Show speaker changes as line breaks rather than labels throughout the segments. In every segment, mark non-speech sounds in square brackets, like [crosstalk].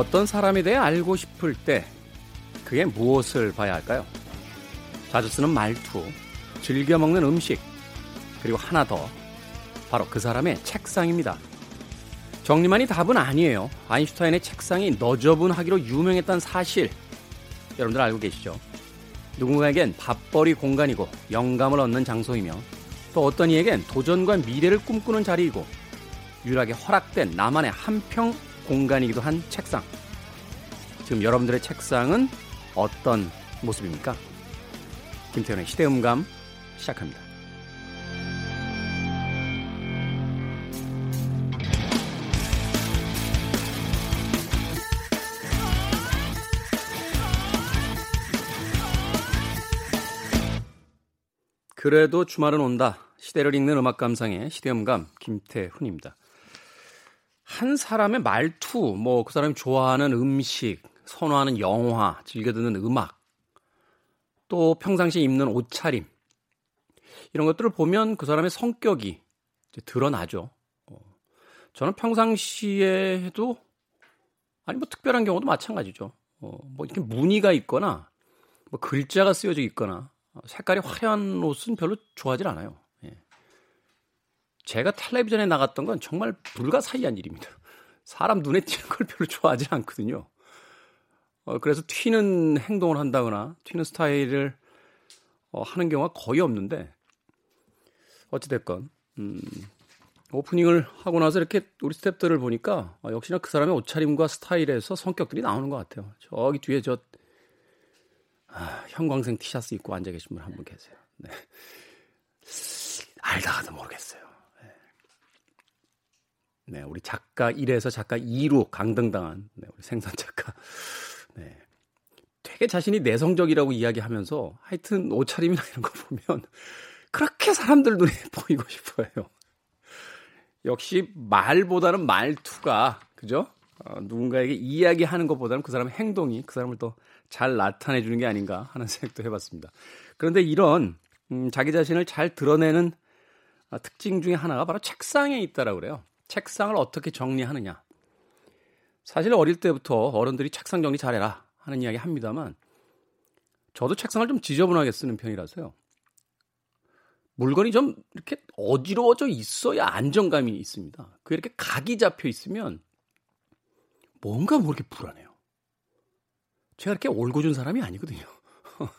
어떤 사람에 대해 알고 싶을 때 그게 무엇을 봐야 할까요? 자주 쓰는 말투, 즐겨 먹는 음식, 그리고 하나 더. 바로 그 사람의 책상입니다. 정리만이 답은 아니에요. 아인슈타인의 책상이 너저분하기로 유명했던 사실. 여러분들 알고 계시죠? 누군가에겐 밥벌이 공간이고 영감을 얻는 장소이며 또 어떤 이에겐 도전과 미래를 꿈꾸는 자리이고 유일하게 허락된 나만의 한평 공간이기도 한 책상. 지금 여러분들의 책상은 어떤 모습입니까? 김태현의 시대음감 시작합니다. 그래도 주말은 온다. 시대를 읽는 음악 감상의 시대음감 김태훈입니다. 한 사람의 말투, 뭐 그 사람이 좋아하는 음식, 선호하는 영화, 즐겨 듣는 음악, 또 평상시에 입는 옷차림 이런 것들을 보면 그 사람의 성격이 드러나죠. 어, 저는 평상시에 해도 아니 뭐 특별한 경우도 마찬가지죠. 어, 뭐 이렇게 무늬가 있거나 뭐 글자가 쓰여져 있거나 색깔이 화려한 옷은 별로 좋아하지 않아요. 예. 제가 텔레비전에 나갔던 건 정말 불가사의한 일입니다. 사람 눈에 띄는 걸 별로 좋아하지 않거든요. 어, 그래서 튀는 행동을 한다거나 튀는 스타일을 어, 하는 경우가 거의 없는데 어찌됐건 음, 오프닝을 하고 나서 이렇게 우리 스탭들을 보니까 어, 역시나 그 사람의 옷차림과 스타일에서 성격들이 나오는 것 같아요. 저기 뒤에 저 아, 형광색 티셔츠 입고 앉아 계신 분 한 분 계세요. 네. 알다가도 모르겠어요. 네. 네, 우리 작가 1에서 작가 2로 강등당한 네, 우리 생선 작가. 네. 되게 자신이 내성적이라고 이야기하면서 하여튼 옷차림이나 이런 거 보면 그렇게 사람들 눈에 [laughs] 보이고 싶어요. 역시 말보다는 말투가 그죠? 어, 누군가에게 이야기하는 것보다는 그 사람의 행동이 그 사람을 더 잘 나타내 주는 게 아닌가 하는 [laughs] 생각도 해봤습니다. 그런데 이런 음, 자기 자신을 잘 드러내는 어, 특징 중에 하나가 바로 책상에 있다라고 그래요. 책상을 어떻게 정리하느냐. 사실 어릴 때부터 어른들이 책상 정리 잘해라 하는 이야기 합니다만 저도 책상을 좀 지저분하게 쓰는 편이라서요. 물건이 좀 이렇게 어지러워져 있어야 안정감이 있습니다. 그 이렇게 각이 잡혀 있으면 뭔가 모르게 불안해요. 제가 이렇게 올고준 사람이 아니거든요. [laughs]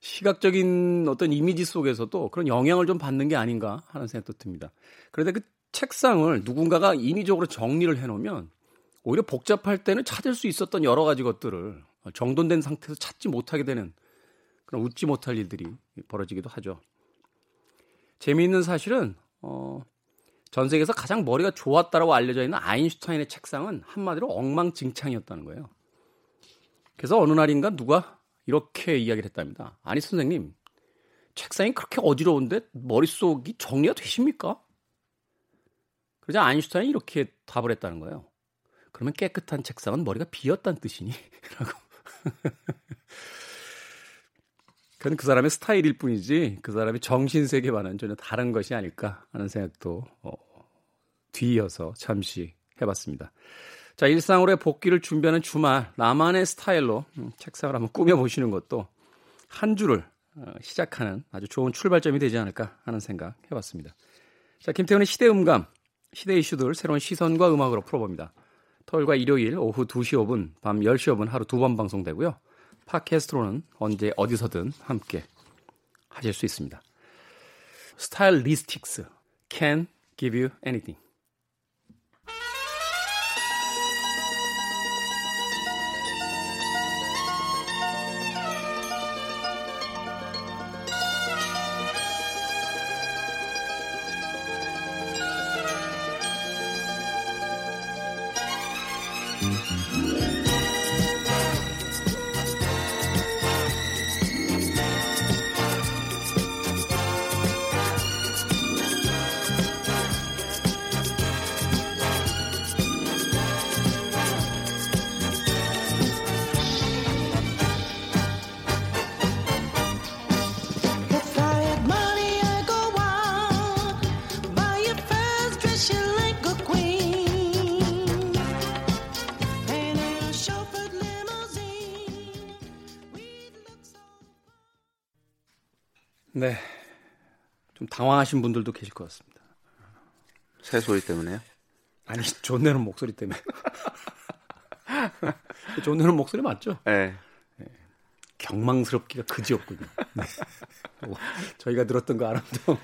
시각적인 어떤 이미지 속에서도 그런 영향을 좀 받는 게 아닌가 하는 생각도 듭니다. 그런데 그 책상을 누군가가 인위적으로 정리를 해놓으면 오히려 복잡할 때는 찾을 수 있었던 여러 가지 것들을 정돈된 상태에서 찾지 못하게 되는 그런 웃지 못할 일들이 벌어지기도 하죠. 재미있는 사실은 어, 전 세계에서 가장 머리가 좋았다라고 알려져 있는 아인슈타인의 책상은 한마디로 엉망진창이었다는 거예요. 그래서 어느 날인가 누가 이렇게 이야기를 했답니다. 아니 선생님, 책상이 그렇게 어지러운데 머릿속이 정리가 되십니까? 그러자 아인슈타인이 이렇게 답을 했다는 거예요. 그러면 깨끗한 책상은 머리가 비었다는 뜻이니? [laughs] 라고. 그건 그 사람의 스타일일 뿐이지 그 사람의 정신 세계와는 전혀 다른 것이 아닐까 하는 생각도 어, 뒤이어서 잠시 해봤습니다. 자 일상으로의 복귀를 준비하는 주말 나만의 스타일로 음, 책상을 한번 꾸며 보시는 것도 한 주를 어, 시작하는 아주 좋은 출발점이 되지 않을까 하는 생각 해봤습니다. 자 김태훈의 시대 음감 시대 이슈들 새로운 시선과 음악으로 풀어봅니다. 토요일과 일요일 오후 2시 5분, 밤 10시 5분 하루 두 번 방송되고요. 팟캐스트로는 언제 어디서든 함께 하실 수 있습니다. 스타일리스틱스 can give you anything. 네. 좀 당황하신 분들도 계실 것 같습니다.
새 소리 때문에요?
아니, 존 레논 목소리 때문에. [laughs] 존 레논 목소리 맞죠?
네.
네. 경망스럽기가 그지없군요. 네. 뭐, 저희가 들었던 거 아람동.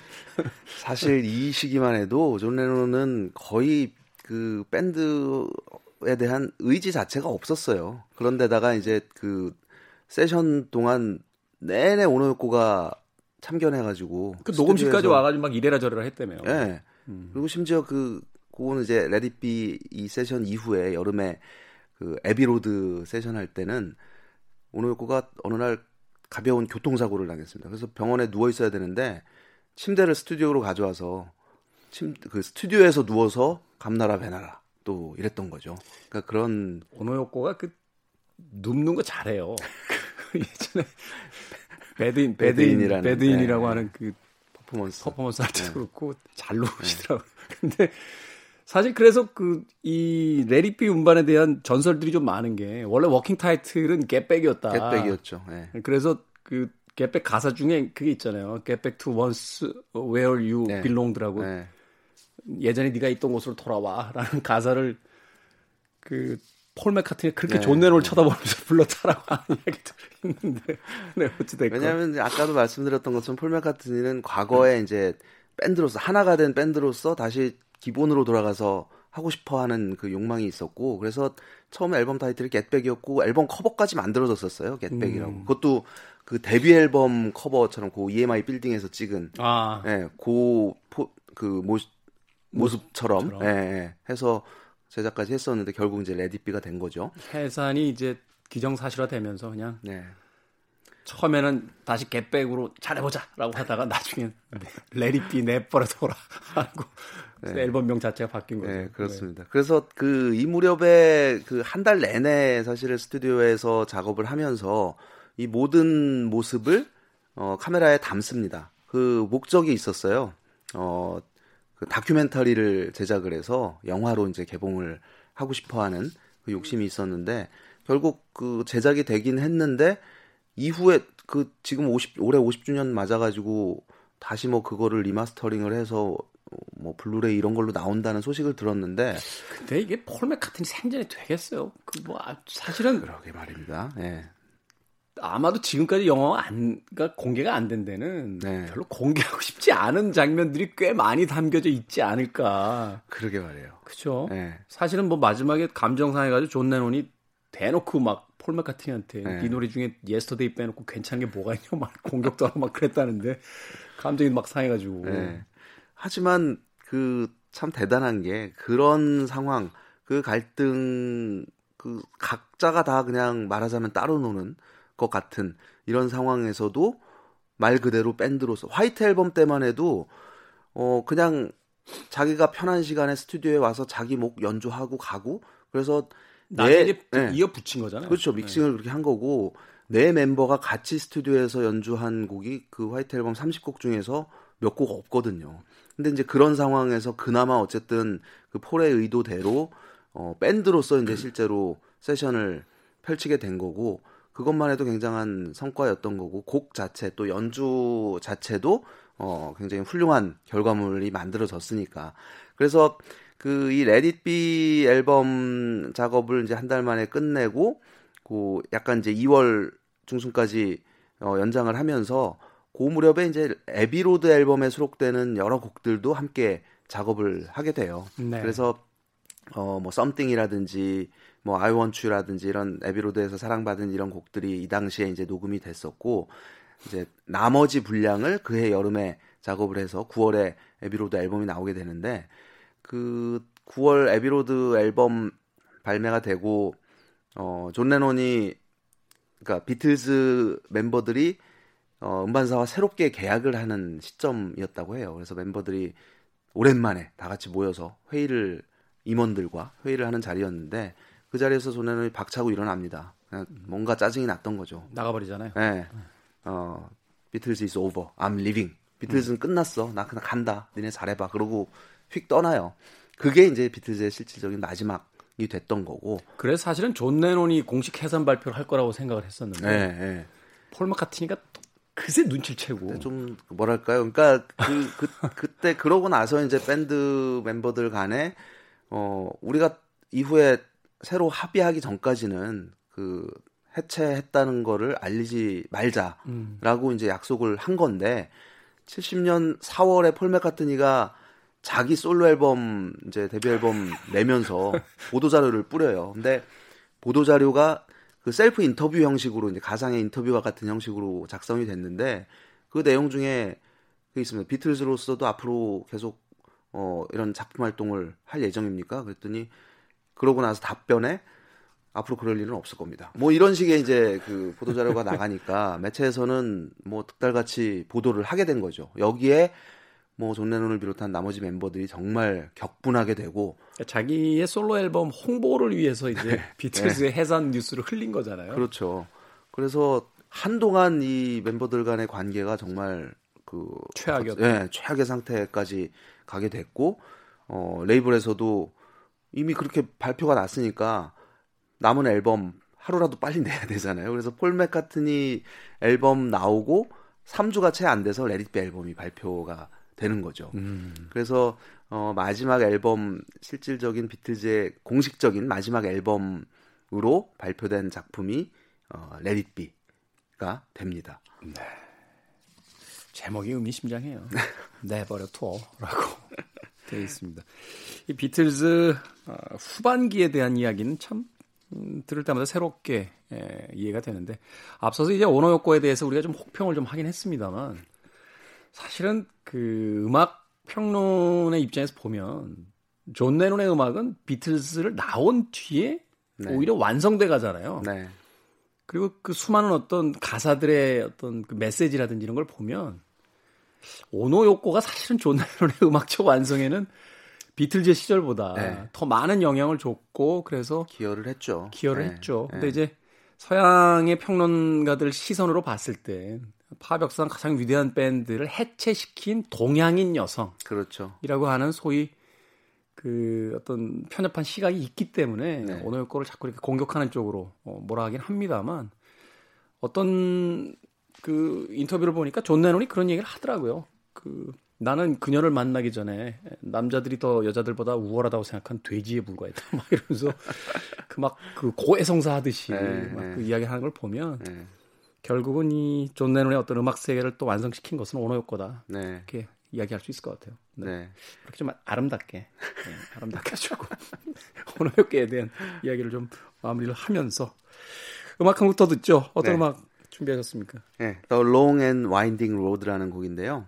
사실 이 시기만 해도 존 레논은 거의 그 밴드에 대한 의지 자체가 없었어요. 그런데다가 이제 그 세션 동안 내내 오노요코가 참견해가지고
그 녹음실까지 와가지고 막 이래라 저래라 했다며요.
예. 네. 음. 그리고 심지어 그 그거는 이제 Let It Be 이 세션 이후에 여름에 그 Abbey Road 세션 할 때는 오노요코가 어느 날 가벼운 교통사고를 당했습니다. 그래서 병원에 누워 있어야 되는데 침대를 스튜디오로 가져와서 침, 그 스튜디오에서 누워서 감 놔라 배 놔라 또 이랬던 거죠. 그러니까 그런
오노요코가 그 눕는 거 잘해요. [laughs] 예전에 [laughs] bed-in bed-in이라는 bed-in이라고 네. 하는 그
퍼포먼스
퍼포먼스 할 때도 네. 그렇고 잘 누우시더라고요. 네. [laughs] 근데 사실 그래서 그 이 Let It Be 음반에 대한 전설들이 좀 많은 게 원래 워킹 타이틀은 겟백이었다.
겟백이었죠. 네.
그래서 그 Get Back 가사 중에 그게 있잖아요. Get back to once where you 네. belonged라고. 네. 예전에 네가 있던 곳으로 돌아와라는 가사를 그 폴 맥카트니 그렇게 네. 존 레논을 쳐다보면서 [laughs] 불렀다라고 하는 이야기도 있는데 네, 어찌됐건
왜냐하면 아까도 말씀드렸던 것처럼 폴 맥카트니는 과거에 네. 이제 밴드로서 하나가 된 밴드로서 다시 기본으로 돌아가서 하고 싶어 하는 그 욕망이 있었고 그래서 처음 앨범 타이틀이 Get Back이었고 앨범 커버까지 만들어졌었어요 Get Back이라고 음. 그것도 그 데뷔 앨범 커버처럼 그 EMI 빌딩에서 찍은 아. 예, 고그 모습처럼 예, 예, 해서 제작까지 했었는데 결국 이제 Let It Be가 된 거죠.
해산이 이제 기정사실화되면서 그냥 네. 처음에는 다시 Get Back으로 잘해보자라고 하다가 나중엔 Let It Be 내버려둬라 하고 네. 앨범명 자체가 바뀐 거죠.
네, 그렇습니다. 네. 그래서 그 이 무렵에 그 한 달 내내 사실 스튜디오에서 작업을 하면서 이 모든 모습을 어, 카메라에 담습니다. 그 목적이 있었어요. 어, 그 다큐멘터리를 제작을 해서 영화로 이제 개봉을 하고 싶어 하는 그 욕심이 있었는데 결국 그 제작이 되긴 했는데 이후에 그 지금 50 올해 50주년 맞아 가지고 다시 뭐 그거를 remastering을 해서 뭐 블루레이 이런 걸로 나온다는 소식을 들었는데
근데 이게 폴 맥카트니 생전에 되겠어요. 그 뭐 사실은
그러게 말입니다. 예.
아마도 지금까지 영화가 안, 그러니까 공개가 안 된 데는 네. 별로 공개하고 [laughs] 싶지 않은 장면들이 꽤 많이 담겨져 있지 않을까.
그러게 말이에요.
그죠. 네. 사실은 뭐 마지막에 감정 상해가지고 존 레논이 대놓고 막 폴 맥카트니한테 네. 이 노래 중에 Yesterday 빼놓고 괜찮은 게 뭐가 있냐 막 [laughs] 공격도 하고 막 그랬다는데 감정이 막 상해가지고. 네.
하지만 그 참 대단한 게 그런 상황, 그 갈등, 그 각자가 다 그냥 말하자면 따로 노는 것 같은 이런 상황에서도 말 그대로 밴드로서 화이트 앨범 때만 해도 어 그냥 자기가 편한 시간에 스튜디오에 와서 자기 목 연주하고 가고 그래서
내 네. 이어 붙인 거잖아요.
그렇죠. 믹싱을 네. 그렇게 한 거고 내 멤버가 같이 스튜디오에서 연주한 곡이 그 화이트 앨범 30곡 중에서 몇 곡 없거든요. 근데 이제 그런 상황에서 그나마 어쨌든 그 폴의 의도대로 어 밴드로서 이제 실제로 세션을 펼치게 된 거고 그것만 해도 굉장한 성과였던 거고 곡 자체 또 연주 자체도 어 굉장히 훌륭한 결과물이 만들어졌으니까 그래서 그 이 Let It Be 앨범 작업을 이제 한 달 만에 끝내고 그 약간 이제 2월 중순까지 어 연장을 하면서 그 무렵에 이제 Abbey Road 앨범에 수록되는 여러 곡들도 함께 작업을 하게 돼요. 네. 그래서 어 뭐 Something이라든지 뭐 I Want You라든지 이런 Abbey Road에서 사랑받은 이런 곡들이 이 당시에 이제 녹음이 됐었고 이제 나머지 분량을 그해 여름에 작업을 해서 9월에 Abbey Road 앨범이 나오게 되는데 그 9월 Abbey Road 앨범 발매가 되고 어 존 레논이 그러니까 비틀즈 멤버들이 어 음반사와 새롭게 계약을 하는 시점이었다고 해요. 그래서 멤버들이 오랜만에 다 같이 모여서 회의를 임원들과 회의를 하는 자리였는데 그 자리에서 손해는 박차고 일어납니다. 뭔가 짜증이 났던 거죠.
나가버리잖아요.
네. 어, 비틀즈 is over. I'm leaving. 비틀즈는 음. 끝났어. 나 그냥 간다. 니네 잘해봐. 그러고 휙 떠나요. 그게 이제 비틀즈의 실질적인 마지막이 됐던 거고.
그래서 사실은 존 레논이 공식 해산 발표를 할 거라고 생각을 했었는데. 네, 네. 폴 마카트니가 그 그새 눈치를 채고
좀 뭐랄까요? 그러니까 그, 그 그때 그러고 나서 이제 밴드 멤버들 간에 어 우리가 이후에 새로 합의하기 전까지는 그 해체했다는 거를 알리지 말자라고 음. 이제 약속을 한 건데 70년 4월에 폴 맥카트니가 자기 솔로 앨범 이제 데뷔 앨범 [laughs] 내면서 보도 자료를 뿌려요. 근데 보도 자료가 그 셀프 인터뷰 형식으로 이제 가상의 인터뷰와 같은 형식으로 작성이 됐는데 그 내용 중에 그 있습니다. 비틀즈로서도 앞으로 계속 어 이런 작품 활동을 할 예정입니까? 그랬더니 그러고 나서 답변에 앞으로 그럴 일은 없을 겁니다. 뭐 이런 식의 이제 그 보도 자료가 나가니까 [laughs] 매체에서는 뭐 득달같이 보도를 하게 된 거죠. 여기에 뭐 존 레논을 비롯한 나머지 멤버들이 정말 격분하게 되고
자기의 솔로 앨범 홍보를 위해서 이제 네. [laughs] 비틀즈의 네. 해산 뉴스를 흘린 거잖아요.
그렇죠. 그래서 한동안 이 멤버들 간의 관계가 정말 그
최악이었
네, 최악의 상태까지 가게 됐고 어 레이블에서도 이미 그렇게 발표가 났으니까 남은 앨범 하루라도 빨리 [laughs] 내야 되잖아요. 그래서 폴 맥카트니 앨범 나오고 3주가 채 안 돼서 Let It Be 앨범이 발표가 되는 거죠. 음. 그래서 어, 마지막 앨범 실질적인 비틀즈의 공식적인 마지막 앨범으로 발표된 작품이 어, 레디비가 됩니다. 네.
제목이 의미심장해요. [laughs] 내버려 둬라고 [laughs] 되어 있습니다. 이 비틀즈 어, 후반기에 대한 이야기는 참 음, 들을 때마다 새롭게 예, 이해가 되는데 앞서서 이제 오노요코에 대해서 우리가 좀 혹평을 좀 하긴 했습니다만 사실은 그 음악 평론의 입장에서 보면 존 레논의 음악은 비틀즈를 나온 뒤에 네. 오히려 완성돼 가잖아요. 네. 그리고 그 수많은 어떤 가사들의 어떤 그 메시지라든지 이런 걸 보면 오노 요코가 사실은 존 레논의 음악적 완성에는 비틀즈 시절보다 네. 더 많은 영향을 줬고 그래서
기여를 했죠.
기여를 네. 했죠. 근데 네. 이제 서양의 평론가들 시선으로 봤을 때 팝 역사상 가장 위대한 밴드를 해체시킨 동양인 여성.
그렇죠.
이라고 하는 소위 그 어떤 편협한 시각이 있기 때문에 네. 오노 요코를 자꾸 이렇게 공격하는 쪽으로 어, 뭐라 하긴 합니다만 어떤 그 인터뷰를 보니까 존 레논이 그런 얘기를 하더라고요. 그 나는 그녀를 만나기 전에 남자들이 더 여자들보다 우월하다고 생각한 돼지에 불과했다. 막 이러면서 그 막그 고해성사 하듯이 네, 막그 네. 이야기 하는 걸 보면 네. 결국은 이 존 레논의 어떤 음악 세계를 또 완성시킨 것은 오노 요코다. 네. 이렇게 이야기할 수 있을 것 같아요. 네. 네. 그렇게 좀 아름답게, 네, 아름답게 해주고 [laughs] 오노 요코에 대한 이야기를 좀 마무리를 하면서 음악 한 곡 더 듣죠. 어떤 네. 음악 준비하셨습니까?
네, The Long and Winding Road라는 곡인데요.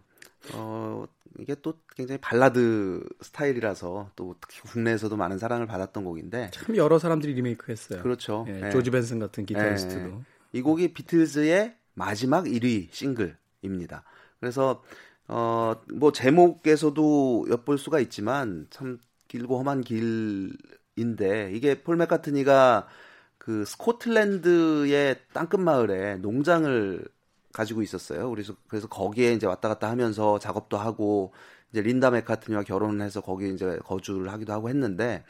어, 이게 또 굉장히 발라드 스타일이라서 또 특히 국내에서도 많은 사랑을 받았던 곡인데
참 여러 사람들이 리메이크했어요.
그렇죠.
예, 네. 조지 벤슨 같은 기타리스트도. 네.
이 곡이 비틀즈의 마지막 1위 싱글입니다. 그래서 어 뭐 제목에서도 엿볼 수가 있지만 참 길고 험한 길인데 이게 폴 맥카트니가 그 스코틀랜드의 땅끝 마을에 농장을 가지고 있었어요. 그래서 그래서 거기에 이제 왔다 갔다 하면서 작업도 하고 이제 린다 맥카트니와 결혼을 해서 거기 이제 거주를 하기도 하고 했는데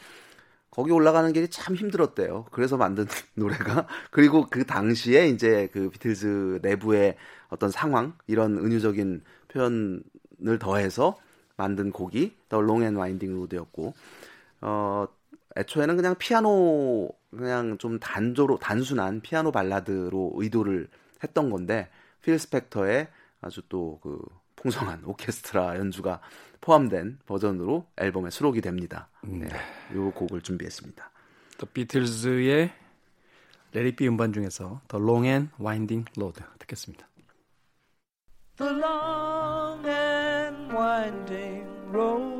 거기 올라가는 길이 참 힘들었대요. 그래서 만든 [laughs] 노래가 그리고 그 당시에 이제 그 비틀즈 내부의 어떤 상황 이런 은유적인 표현을 더해서 만든 곡이 The Long and Winding Road였고 어 애초에는 그냥 피아노 그냥 좀 단조로 단순한 피아노 발라드로 의도를 했던 건데 필 스펙터의 아주 또 그 풍성한 오케스트라 연주가 포함된 버전으로 앨범에 수록이 됩니다. 네, 이 곡을 준비했습니다.
또 비틀즈의 레리비 음반 중에서 The Long and Winding Road 듣겠습니다. The long and winding road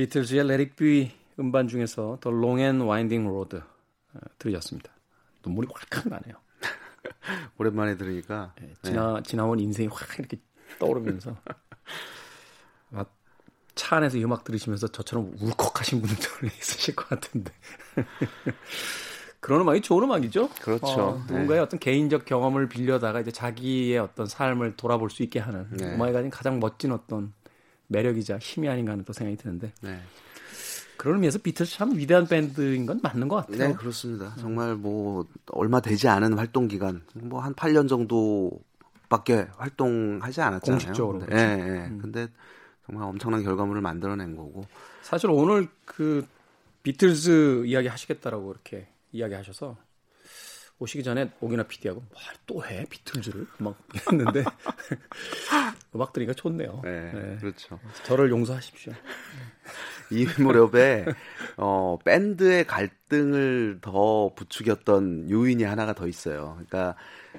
비틀즈의 Let It Be 음반 중에서 Long and Winding Road 어, 들으셨습니다. 눈물이 확확 나네요. [laughs]
오랜만에 들으니까
네, 지나 네. 지나온 인생이 확 이렇게 떠오르면서 [laughs] 차 안에서 이 음악 들으시면서 저처럼 울컥하신 분들 [laughs] 있으실 것 같은데 그런 음악이 좋은 음악이죠.
그렇죠.
어, 누군가의 네. 어떤 개인적 경험을 빌려다가 이제 자기의 어떤 삶을 돌아볼 수 있게 하는 네. 음악이 가진 가장 멋진 어떤 매력이자 힘이 아닌가 하는 또 생각이 드는데. 네. 그런 의미에서 비틀스 참 위대한 밴드인 건 맞는 것 같아요.
네, 그렇습니다. 정말 뭐 얼마 되지 않은 활동 기간, 뭐 한 8년 정도밖에 활동하지 않았잖아요.
공식적으로.
네, 네. 네. 음. 근데 정말 엄청난 결과물을 만들어낸 거고.
사실 오늘 그 비틀즈 이야기 하시겠다라고 이렇게 이야기하셔서 오시기 전에 오기나 PD하고 또해 비틀즈를 막 했는데 [laughs] 음악 들으니까 좋네요.
네, 네, 그렇죠.
저를 용서하십시오. [laughs]
이 무렵에 어 밴드의 갈등을 더 부추겼던 요인이 하나가 더 있어요. 그러니까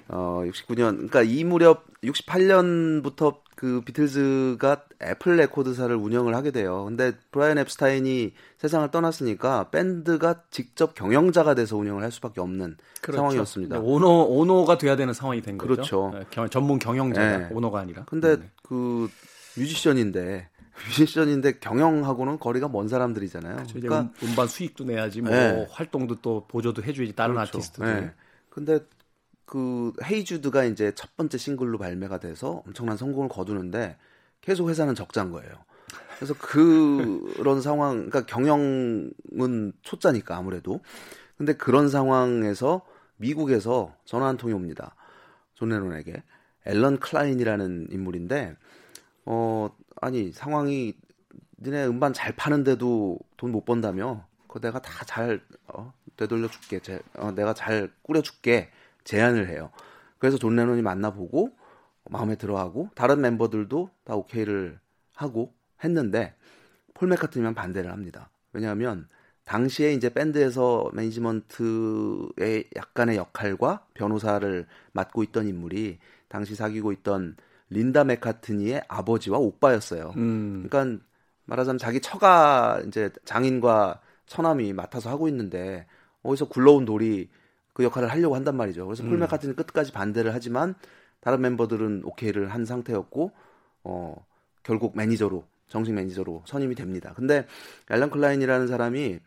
어 69년 그러니까 이 무렵 68년부터 그 비틀즈가 애플 레코드사를 운영을 하게 돼요. 근데 브라이언 엡스타인이 세상을 떠났으니까 밴드가 직접 경영자가 돼서 운영을 할 수밖에 없는 그렇죠. 상황이었습니다.
오너 오너가 돼야 되는 상황이 된
거죠. 그렇죠.
네, 전문 경영자가 네. 오너가 아니라.
근데 네. 그 뮤지션인데 [laughs] 뮤지션인데 경영하고는 거리가 먼 사람들이잖아요.
그렇죠. 그러니까 음, 반 수익도 내야지 뭐 네. 활동도 또 보조도 해줘야지 다른 그렇죠. 아티스트들. 네.
근데 그 헤이주드가 이제 첫 번째 싱글로 발매가 돼서 엄청난 성공을 거두는데 계속 회사는 적자인 거예요. 그래서 그런 [laughs] 상황, 그러니까 경영은 초짜니까 아무래도. 근데 그런 상황에서 미국에서 전화 한 통이 옵니다. 존 레논에게 앨런 클라인이라는 인물인데 어 아니 상황이 니네 음반 잘 파는데도 돈 못 번다며 그거 내가 다 잘 어, 되돌려 줄게 제, 어, 내가 잘 꾸려 줄게 제안을 해요 그래서 존 레논이 만나보고 마음에 들어하고 다른 멤버들도 다 오케이를 하고 했는데 폴 매카트니만 반대를 합니다 왜냐하면 당시에 이제 밴드에서 매니지먼트의 약간의 역할과 변호사를 맡고 있던 인물이 당시 사귀고 있던 린다 맥카트니의 아버지와 오빠였어요. 음. 그러니까 말하자면 자기 처가 이제 장인과 처남이 맡아서 하고 있는데 어디서 굴러온 돌이 그 역할을 하려고 한단 말이죠. 그래서 음. 폴 맥카트니 끝까지 반대를 하지만 다른 멤버들은 오케이를 한 상태였고 어 결국 매니저로 정식 매니저로 선임이 됩니다. 근데 앨런 클라인이라는 사람이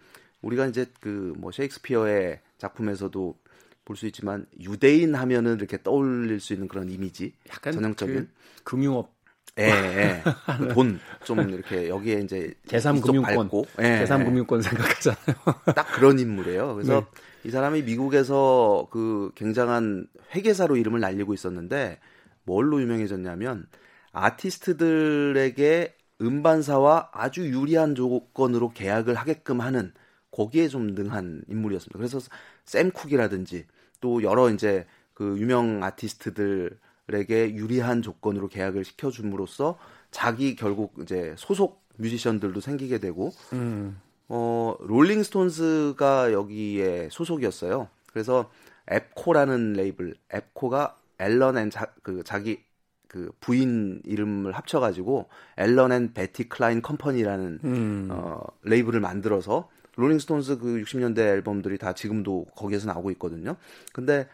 우리가 이제 그 뭐 셰익스피어의 작품에서도 볼 수 있지만 유대인 하면은 이렇게 떠올릴 수 있는 그런 이미지, 약간 전형적인 그
금융업
예, 예. [laughs] 돈 좀 이렇게 여기에 이제
제3금융권,
예,
제3금융권 생각하잖아요. [laughs]
딱 그런 인물이에요. 그래서 네. 이 사람이 미국에서 그 굉장한 회계사로 이름을 날리고 있었는데 뭘로 유명해졌냐면 아티스트들에게 음반사와 아주 유리한 조건으로 계약을 하게끔 하는 거기에 좀 능한 인물이었습니다. 그래서 샘 쿡이라든지 또 여러 이제 그 유명 아티스트들 에게 유리한 조건으로 계약을 시켜줌으로써 자기 결국 이제 소속 뮤지션들도 생기게 되고 음. 어 롤링스톤스가 여기에 소속이었어요. 그래서 ABKCO라는 레이블 ABKCO가 앨런 앤 자, 그 자기 그 부인 이름을 합쳐가지고 Allen and Betty Klein Company라는 음. 어, 레이블을 만들어서 롤링스톤스 그 60년대 앨범들이 다 지금도 거기에서 나오고 있거든요. 근데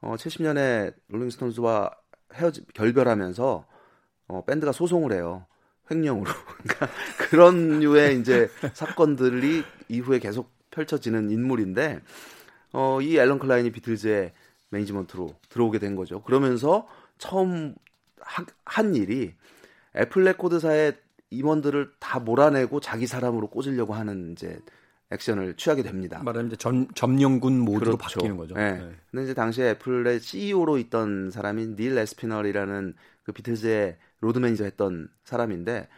어 70년에 롤링스톤스와 헤어지 결별하면서 어 밴드가 소송을 해요. 횡령으로. [laughs] 그러니까 그런 류의 이제 사건들이 이후에 계속 펼쳐지는 인물인데 어 이 앨런 클라인이 비틀즈의 매니지먼트로 들어오게 된 거죠. 그러면서 처음 하, 한 일이 애플 레코드사의 임원들을 다 몰아내고 자기 사람으로 꽂으려고 하는 이제 액션을 취하게 됩니다.
말하면 이제 전, 점령군 모드로 그렇죠. 바뀌는 거죠.
네. 네. 근데 이제 당시에 애플의 CEO로 있던 사람인 닐 아스피널이라는 그 비틀즈의 로드 매니저 했던 사람인데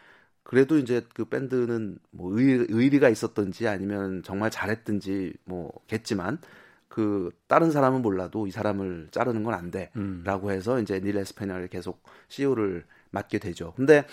그래도 이제 그 밴드는 뭐 의, 의리가 있었던지 아니면 정말 잘했든지 뭐겠지만 그 다른 사람은 몰라도 이 사람을 자르는 건 안 돼라고 음. 해서 이제 닐 아스피널이 계속 CEO를 맡게 되죠. 근데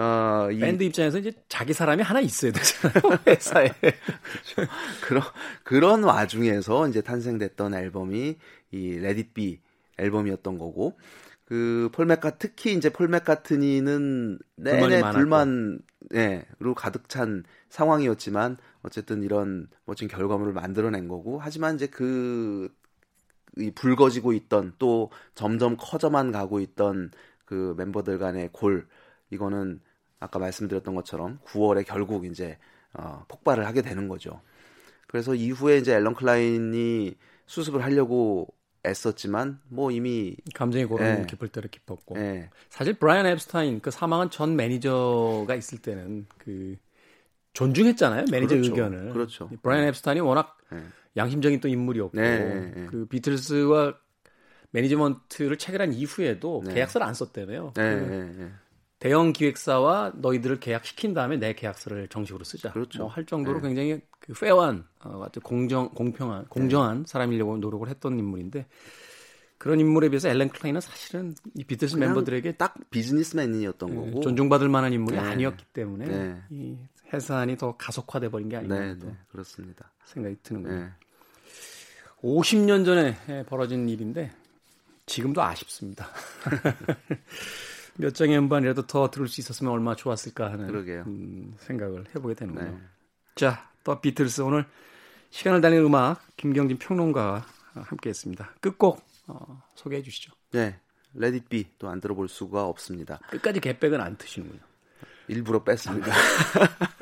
어, 이... 밴드 입장에서 이제 자기 사람이 하나 있어야 되잖아요. [laughs] 회사에.
그렇죠. 그런 그런 와중에서 이제 탄생됐던 앨범이 이 Let It Be 앨범이었던 거고 그 폴 매카 특히 이제 폴 매카트니는 내내 불만 예, 로 가득 찬 상황이었지만 어쨌든 이런 멋진 결과물을 만들어낸 거고 하지만 이제 그 불거지고 있던 또 점점 커져만 가고 있던 그 멤버들 간의 골 이거는 아까 말씀드렸던 것처럼 9월에 결국 이제 어, 폭발을 하게 되는 거죠. 그래서 이후에 이제 앨런 클라인이 수습을 하려고 애썼지만 뭐 이미
감정의 골은 예. 깊을 대로 깊었고 예. 사실 브라이언 엡스타인 그 사망한 전 매니저가 있을 때는 그 존중했잖아요 매니저 그렇죠. 의견을
그렇죠.
브라이언 엡스타인이 워낙 예. 양심적인 또 인물이었고 네, 네, 그 비틀스와 매니지먼트를 체결한 이후에도 네. 계약서를 안. 네, 그 네, 네. 대형 기획사와 너희들을 계약시킨 다음에 내 계약서를 정식으로 쓰자. 그렇죠. 뭐 할 정도로 네. 굉장히 그 fair한 어, 공정 공평한 공정한 사람이려고 노력을 했던 인물인데 그런 인물에 비해서 앨런 클라인은 사실은 이 비틀스 멤버들에게
딱 비즈니스맨이었던 거고
존중받을 만한 인물이 아니었기 때문에 이 해산이 더 가속화돼 버린 게 아닌가 네, 네,
그렇습니다.
생각이 드는 거예요. 네. 50년 전에 벌어진 일인데 지금도 아쉽습니다. [laughs] 몇 장의 음반이라도 더 들을 수 있었으면 얼마나 좋았을까 하는 음, 생각을 해보게 되는군요. 네. 자, 또 비틀스 오늘 시간을 달리는 음악 김경진 평론가와 함께했습니다. 끝곡 어, 소개해 주시죠.
네, Let It Be 또안 들어볼 수가 없습니다.
끝까지 개백은 안 트시는군요.
일부러 뺐습니다. [laughs]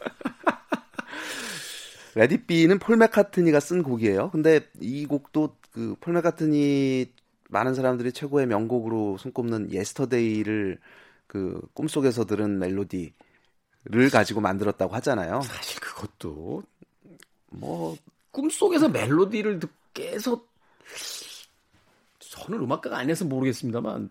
Let It Be는 폴 매카트니가 쓴 곡이에요. 근데 이 곡도 그 폴 매카트니 많은 사람들이 최고의 명곡으로 손꼽는 Yesterday를 그 꿈속에서 들은 멜로디를 가지고 만들었다고 하잖아요.
사실 그것도 뭐 꿈속에서 멜로디를 듣게 해서 저는 음악가가 아니어서 모르겠습니다만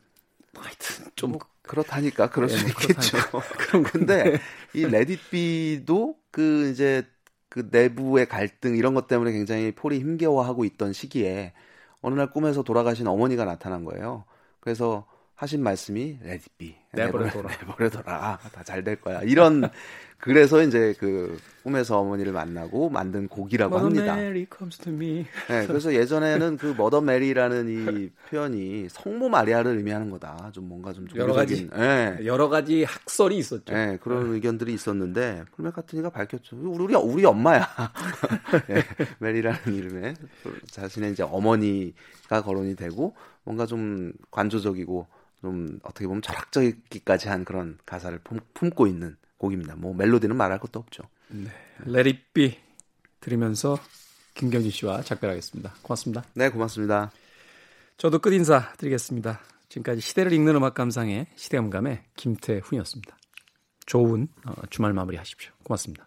하여튼 좀 뭐,
그렇다니까 그럴 네, 수 뭐 있겠죠. 그럼 근데 [laughs] 이 Let It Be도 그 이제 그 내부의 갈등 이런 것 때문에 굉장히 폴이 힘겨워하고 있던 시기에 어느 날 꿈에서 돌아가신 어머니가 나타난 거예요. 그래서 하신 말씀이 Let It Be [laughs]
내버려둬라
내버려둬라 다 잘 될 거야 이런 [laughs] 그래서 이제 그 꿈에서 어머니를 만나고 만든 곡이라고 합니다.
Mary comes to me.
네, 그래서 예전에는 그 Mother Mary라는 이 표현이 성모 마리아를 의미하는 거다. 좀 뭔가 좀
여러 가지 네. 여러 가지 학설이 있었죠.
네, 그런 네. 의견들이 있었는데 폴 매카트니가 밝혔죠. 우리 우리 엄마야. 네, 메리라는 이름에 자신의 이제 어머니가 거론이 되고 뭔가 좀 관조적이고 좀 어떻게 보면 철학적이기까지 한 그런 가사를 품 고 있는 곡입니다. 뭐 멜로디는 말할 것도 없죠.
네. Let it be 들으면서 김경진 씨와 작별하겠습니다. 고맙습니다.
네, 고맙습니다.
저도 끝 인사 드리겠습니다. 지금까지 시대를 읽는 음악 감상의 시대음감의 김태훈이었습니다. 좋은 어, 주말 마무리 하십시오. 고맙습니다.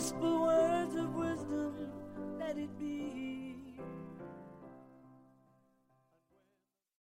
whisper words of wisdom, let it be.